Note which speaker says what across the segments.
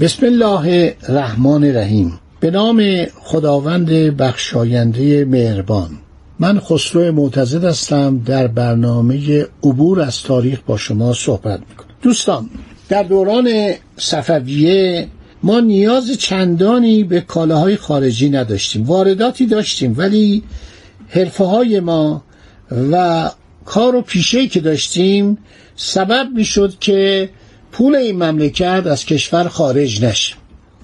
Speaker 1: بسم الله الرحمن الرحیم. به نام خداوند بخشاینده مهربان. من خسرو معتزد هستم. در برنامه عبور از تاریخ با شما صحبت می‌کنم. دوستان در دوران صفویه ما نیاز چندانی به کالاهای خارجی نداشتیم. وارداتی داشتیم ولی حرفه های ما و کار و پیشه که داشتیم سبب می‌شد که پول این مملکت از کشور خارج نشه.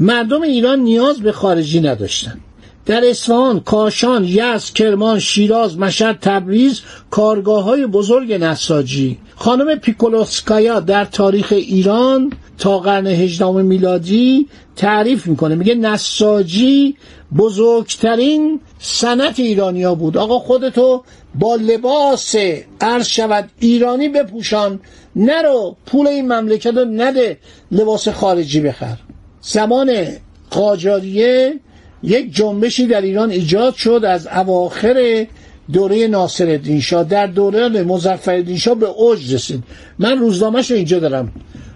Speaker 1: مردم ایران نیاز به خارجی نداشتن. در اصفهان، کاشان، یزد، کرمان، شیراز، مشهد، تبریز کارگاه های بزرگ نساجی. خانم پیکولوسکایا در تاریخ ایران تا قرن هجدهم میلادی تعریف می‌کنه. میگه نساجی بزرگترین سنت ایرانیا بود. آقا خودتو با لباس عرض شود ایرانی بپوشان نرو پول این مملکت رو نده لباس خارجی بخر. زمان قاجاریه یک جنبشی در ایران ایجاد شد از اواخر دوره ناصرالدین شاه. در دوره مظفرالدین شاه به اوج رسید. من روزنامهش رو اینجا دارم.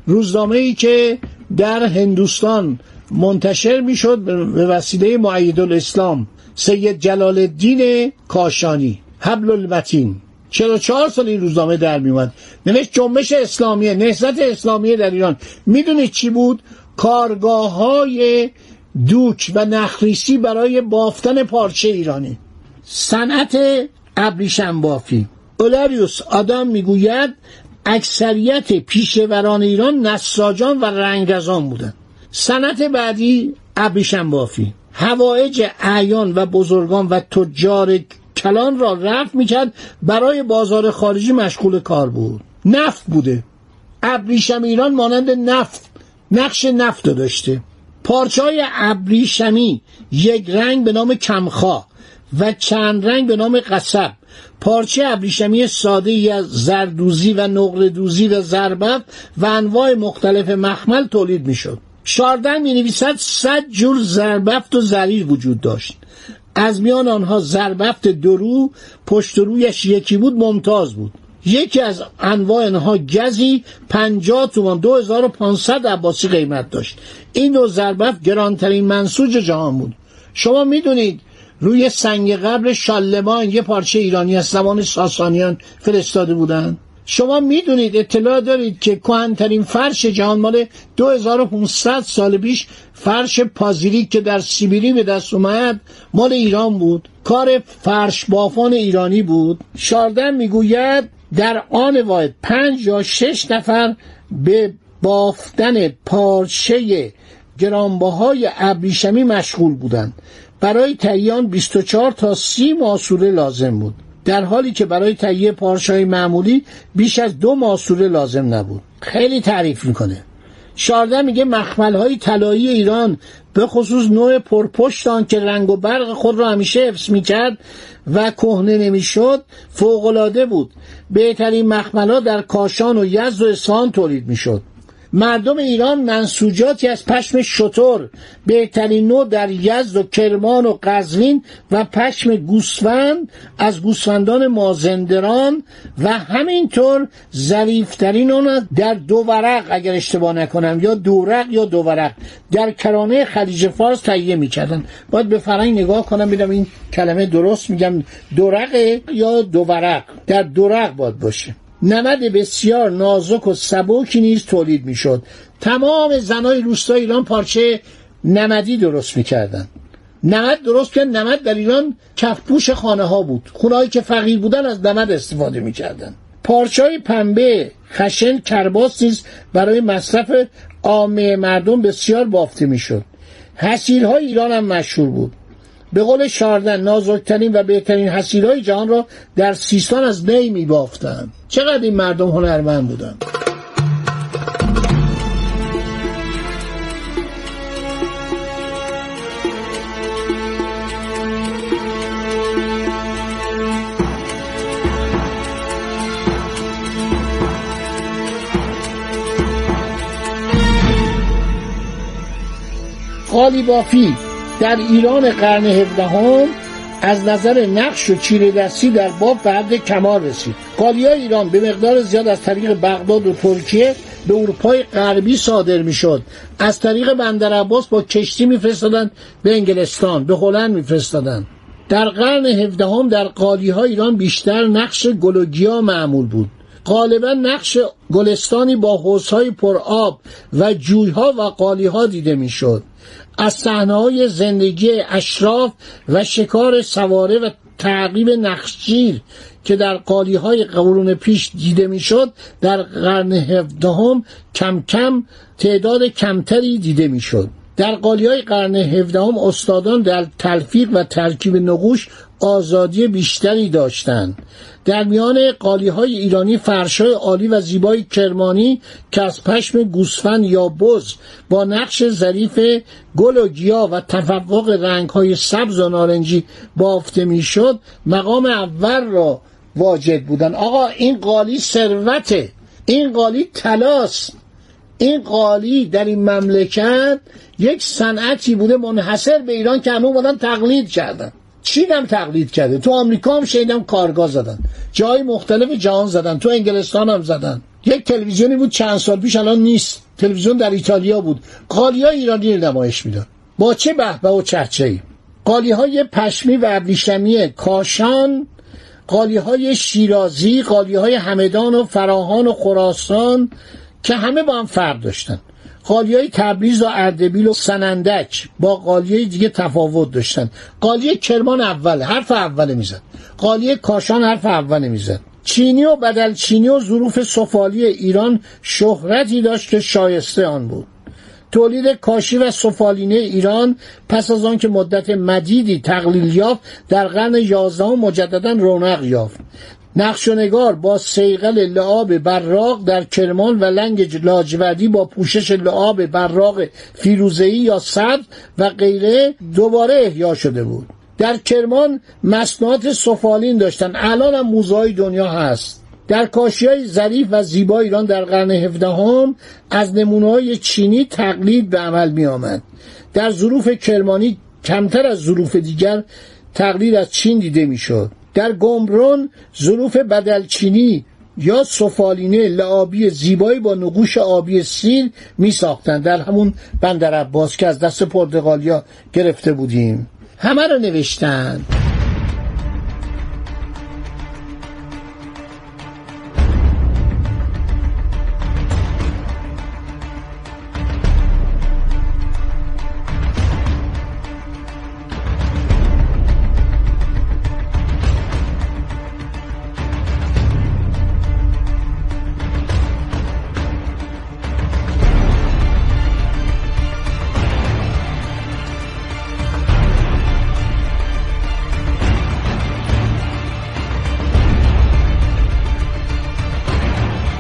Speaker 1: روزنامه ای که در هندوستان منتشر می‌شد به وسیله معید الاسلام سید جلال الدین کاشانی. حبل المتین 44 سال این روزنامه در میومد نوشت جنبش اسلامیه نهضت اسلامیه در ایران. می‌دونید چی بود؟ کارگاه های دوک و نخریسی برای بافتن پارچه ایرانی. صنعت ابریشم بافی اولاریوس آدم می‌گوید اکثریت پیشوران ایران نساجان و رنگرزان بودند. صنعت بعدی ابریشم بافی هوایج اعیان و بزرگان و تجار کلان را رفت می‌کرد برای بازار خارجی مشغول کار بود. نفت بوده. ابریشم ایران مانند نفت نقش نفت داشته. پارچه های ابریشمی یک رنگ به نام کمخا و چند رنگ به نام قصب. پارچه ابریشمی ساده ای از زردوزی و نقره دوزی و زربت و انواع مختلف مخمل تولید می‌شد. شاردن می نویسد صد جور زربفت و زریر وجود داشت. از میان آنها زربفت درو پشت رویش یکی بود ممتاز بود. یکی از انواع آنها گزی پنجاه تومان دو هزار و پانصد عباسی قیمت داشت. این دو زربفت گرانترین منسوج جهان بود. شما می‌دونید روی سنگ قبر شالمان یه پارچه ایرانی از زمان ساسانیان فرستاده بودند شما می‌دونید اطلاع دارید که کهنترین فرش جهان مال 2500 سال پیش فرش پازیریک که در سیبیری به دست اومد مال ایران بود. کار فرش بافان ایرانی بود. شاردن می‌گوید در آن واحد پنج یا شش نفر به بافتن پارچه گرانبهای ابریشمی مشغول بودند. برای تهیه 24 تا 30 ماسوره لازم بود. در حالی که برای تهیه پارچه‌های معمولی بیش از دو ماسوره لازم نبود. خیلی تعریف می‌کنه. شارده میگه مخمل های طلایی ایران به خصوص نوع پرپشتان که رنگ و برق خود را همیشه حفظ می‌کرد و کهنه نمی‌شد فوقالعاده بود. بهترین مخمل در کاشان و یزد و اصفهان تولید می‌شد. مردم ایران منسوجاتی از پشم شتر بهترین نوع در یزد و کرمان و قزوین و پشم گوسفند از گوسفندان مازندران و همینطور ظریفترین اون در دو ورق اگر اشتباه نکنم یا دورق یا دو ورق. در کرانه خلیج فارس تهیه می‌کردن. باید به فرنگ نگاه کنم ببینم این کلمه درست میگم. دورق یا دو ورق؟ در دورق باید باشه. نمد بسیار نازک و سبکی نیز تولید می‌شد. تمام زنای روستای ایران پارچه نمدی درست می‌کردن. نمد درست که نمد در ایران کفپوش خانه ها بود. خونهایی که فقیر بودن از نمد استفاده می‌کردن. پارچه های پنبه خشن کرباس نیز برای مصرف عامه مردم بسیار بافته می‌شد. حسیرهای ایران هم مشهور بود. به قول شاردن نازکترین و بهترین حسیرهای جهان را در سیستان از نی می بافتند چقدر این مردم هنرمند بودند. قالی بافی در ایران قرن هفدهم از نظر نقش و چیره دستی در باب به حد کمال رسید. قالی ایران به مقدار زیاد از طریق بغداد و ترکیه به اروپای غربی صادر می‌شد. از طریق بندر عباس با کشتی میفرستادند به انگلستان به هلند میفرستادند. در قرن هفدهم در قالی ها ایران بیشتر نقش گلوگیا معمول بود. غالبا نقش گلستانی با حوزهای پر آب و جویها و قالیها دیده می‌شد. از صحنه‌های زندگی اشراف و شکار سواره و تعقیب نقشگیر که در قالی های قرون پیش دیده می‌شد در قرن هفدهم کم کم تعداد کمتری دیده می‌شد. در قالی های قرن هفدهم استادان در تلفیق و ترکیب نقوش آزادی بیشتری داشتند. در میان قالی های ایرانی فرشای عالی و زیبای کرمانی که از پشم گوسفند یا بز با نقش ظریف گل و گیا و تفوق رنگ های سبز و نارنجی بافته می‌شد مقام اول را واجد بودن آقا این قالی ثروته. این قالی تلاست این قالی در این مملکت یک صنعتی بوده منحصر به ایران که همه اومدن تقلید کردن. چین هم تقلید کرده. تو آمریکا هم شنیدم کارگاه زدن. جای مختلف جهان زدن. تو انگلستان هم زدن. یک تلویزیونی بود چند سال پیش الان نیست. تلویزیون در ایتالیا بود. قالیا ایرانی نمایش می‌داد. با چه بهبه و چهچه ای قالی های پشمی و ابریشمی کاشان قالی های شیرازی قالی های همدان و فراهان و خراسان که همه با هم فرق داشتن. قالی های تبریز و اردبیل و سنندک با قالی دیگه تفاوت داشتن. قالی کرمان اول حرف اول می‌زد. قالی کاشان حرف اول می‌زد. چینی و بدل چینی و ظروف سفالی ایران شهرتی داشت که شایسته آن بود. تولید کاشی و سفالینه ایران پس از آن که مدت مدیدی تقلیل یافت در قرن یازدهم مجددا رونق یافت. نقش و نگار با سیقل لعاب براق در کرمان و لنگ لاجوردی با پوشش لعاب براق فیروزهی یا سبز و غیره دوباره احیا شده بود. در کرمان مصنوعات سفالین داشتن. الان هم موزهای دنیا هست. در کاشی های ظریف و زیبا ایران در قرن هفدهم از نمونه های چینی تقلید به عمل می آمد در ظروف کرمانی کمتر از ظروف دیگر تقلید از چین دیده می شد در گمرون ظروف بدلچینی یا سفالینه لعابی زیبایی با نقوش آبی سیر می ساختن در همون بندر عباس که از دست پرتغالیا گرفته بودیم. همه رو نوشتن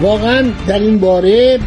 Speaker 1: واقعا در این باره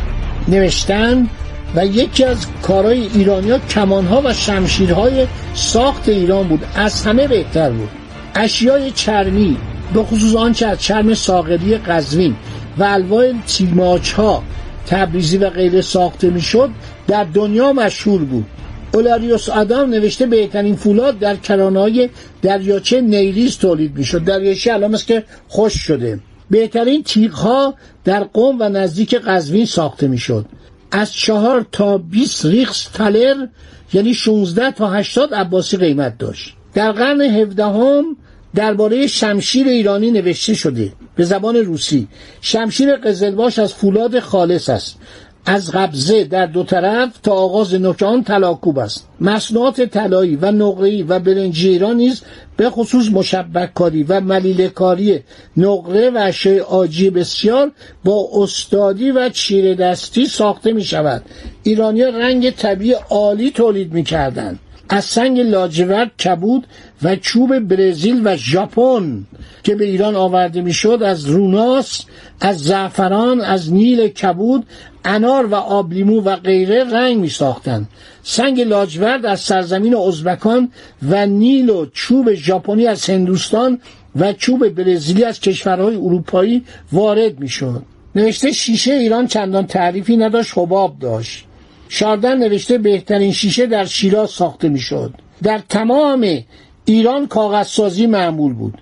Speaker 1: نوشتن و یکی از کارهای ایرانیا کمانها و شمشیرهای ساخت ایران بود. از همه بهتر بود. اشیای چرمی به خصوص آنچه از چرم ساقری قزوین و الواح تیماچ ها تبریزی و غیره ساخته می‌شد در دنیا مشهور بود. اولاریوس آدام نوشته بهترین فولاد در کرانهای دریاچه نیریز تولید می‌شد. دریاچه الان که خوش شده. بهترین تیغ در قوم و نزدیک قزوین ساخته می‌شد. از چهار تا 20 ریخس تلر یعنی 16 تا 80 عباسی قیمت داشت. در قرن هفدهم درباره شمشیر ایرانی نوشته شده به زبان روسی شمشیر قزلباش از فولاد خالص است. از قبضه در دو طرف تا آغاز نوک آن تلاکوب است مصنوعات طلایی و نقره‌ای و برنجی ایران نیز به خصوص مشبک کاری و ملیل کاری نقره و اشیاء آجی بسیار با استادی و چیره دستی ساخته می شود ایرانی رنگ طبیعی عالی تولید می کردن. از سنگ لاجورد کبود و چوب برزیل و ژاپن که به ایران آورده می‌شد از روناس از زعفران از نیل کبود انار و آبلیمو و غیره رنگ می ساختن. سنگ لاجورد از سرزمین ازبکان و نیل و چوب ژاپنی از هندوستان و چوب برزیلی از کشورهای اروپایی وارد می شد. نوشته شیشه ایران چندان تعریفی نداشت حباب داشت شاردن نوشته بهترین شیشه در شیراز ساخته می‌شد در تمام ایران کاغذسازی معمول بود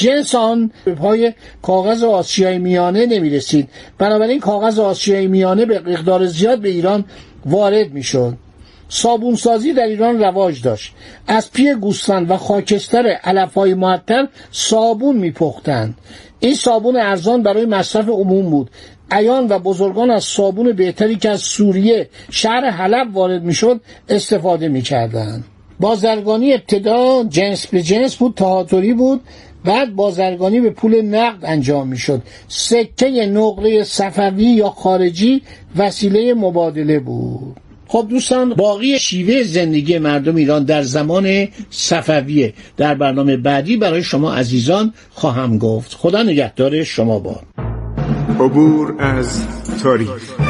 Speaker 1: جنس آن به پای کاغذ آسیای میانه نمی رسید بنابراین کاغذ آسیای میانه به مقدار زیاد به ایران وارد می شد صابونسازی در ایران رواج داشت. از پی گوسفند و خاکستر علفهای معطر صابون میپختند. این صابون ارزان برای مصرف عموم بود. ایان و بزرگان از صابون بهتری که از سوریه شهر حلب وارد می‌شد استفاده می‌کردند. بازرگانی ابتدا جنس به جنس بود تهاتری بود. بعد بازرگانی به پول نقد انجام می‌شد. سکه نقره صفوی یا خارجی وسیله مبادله بود. خب دوستان باقی شیوه زندگی مردم ایران در زمان صفویه. در برنامه بعدی برای شما عزیزان خواهم گفت. خدا نگهدار شما باد.
Speaker 2: عبور از تاریخ.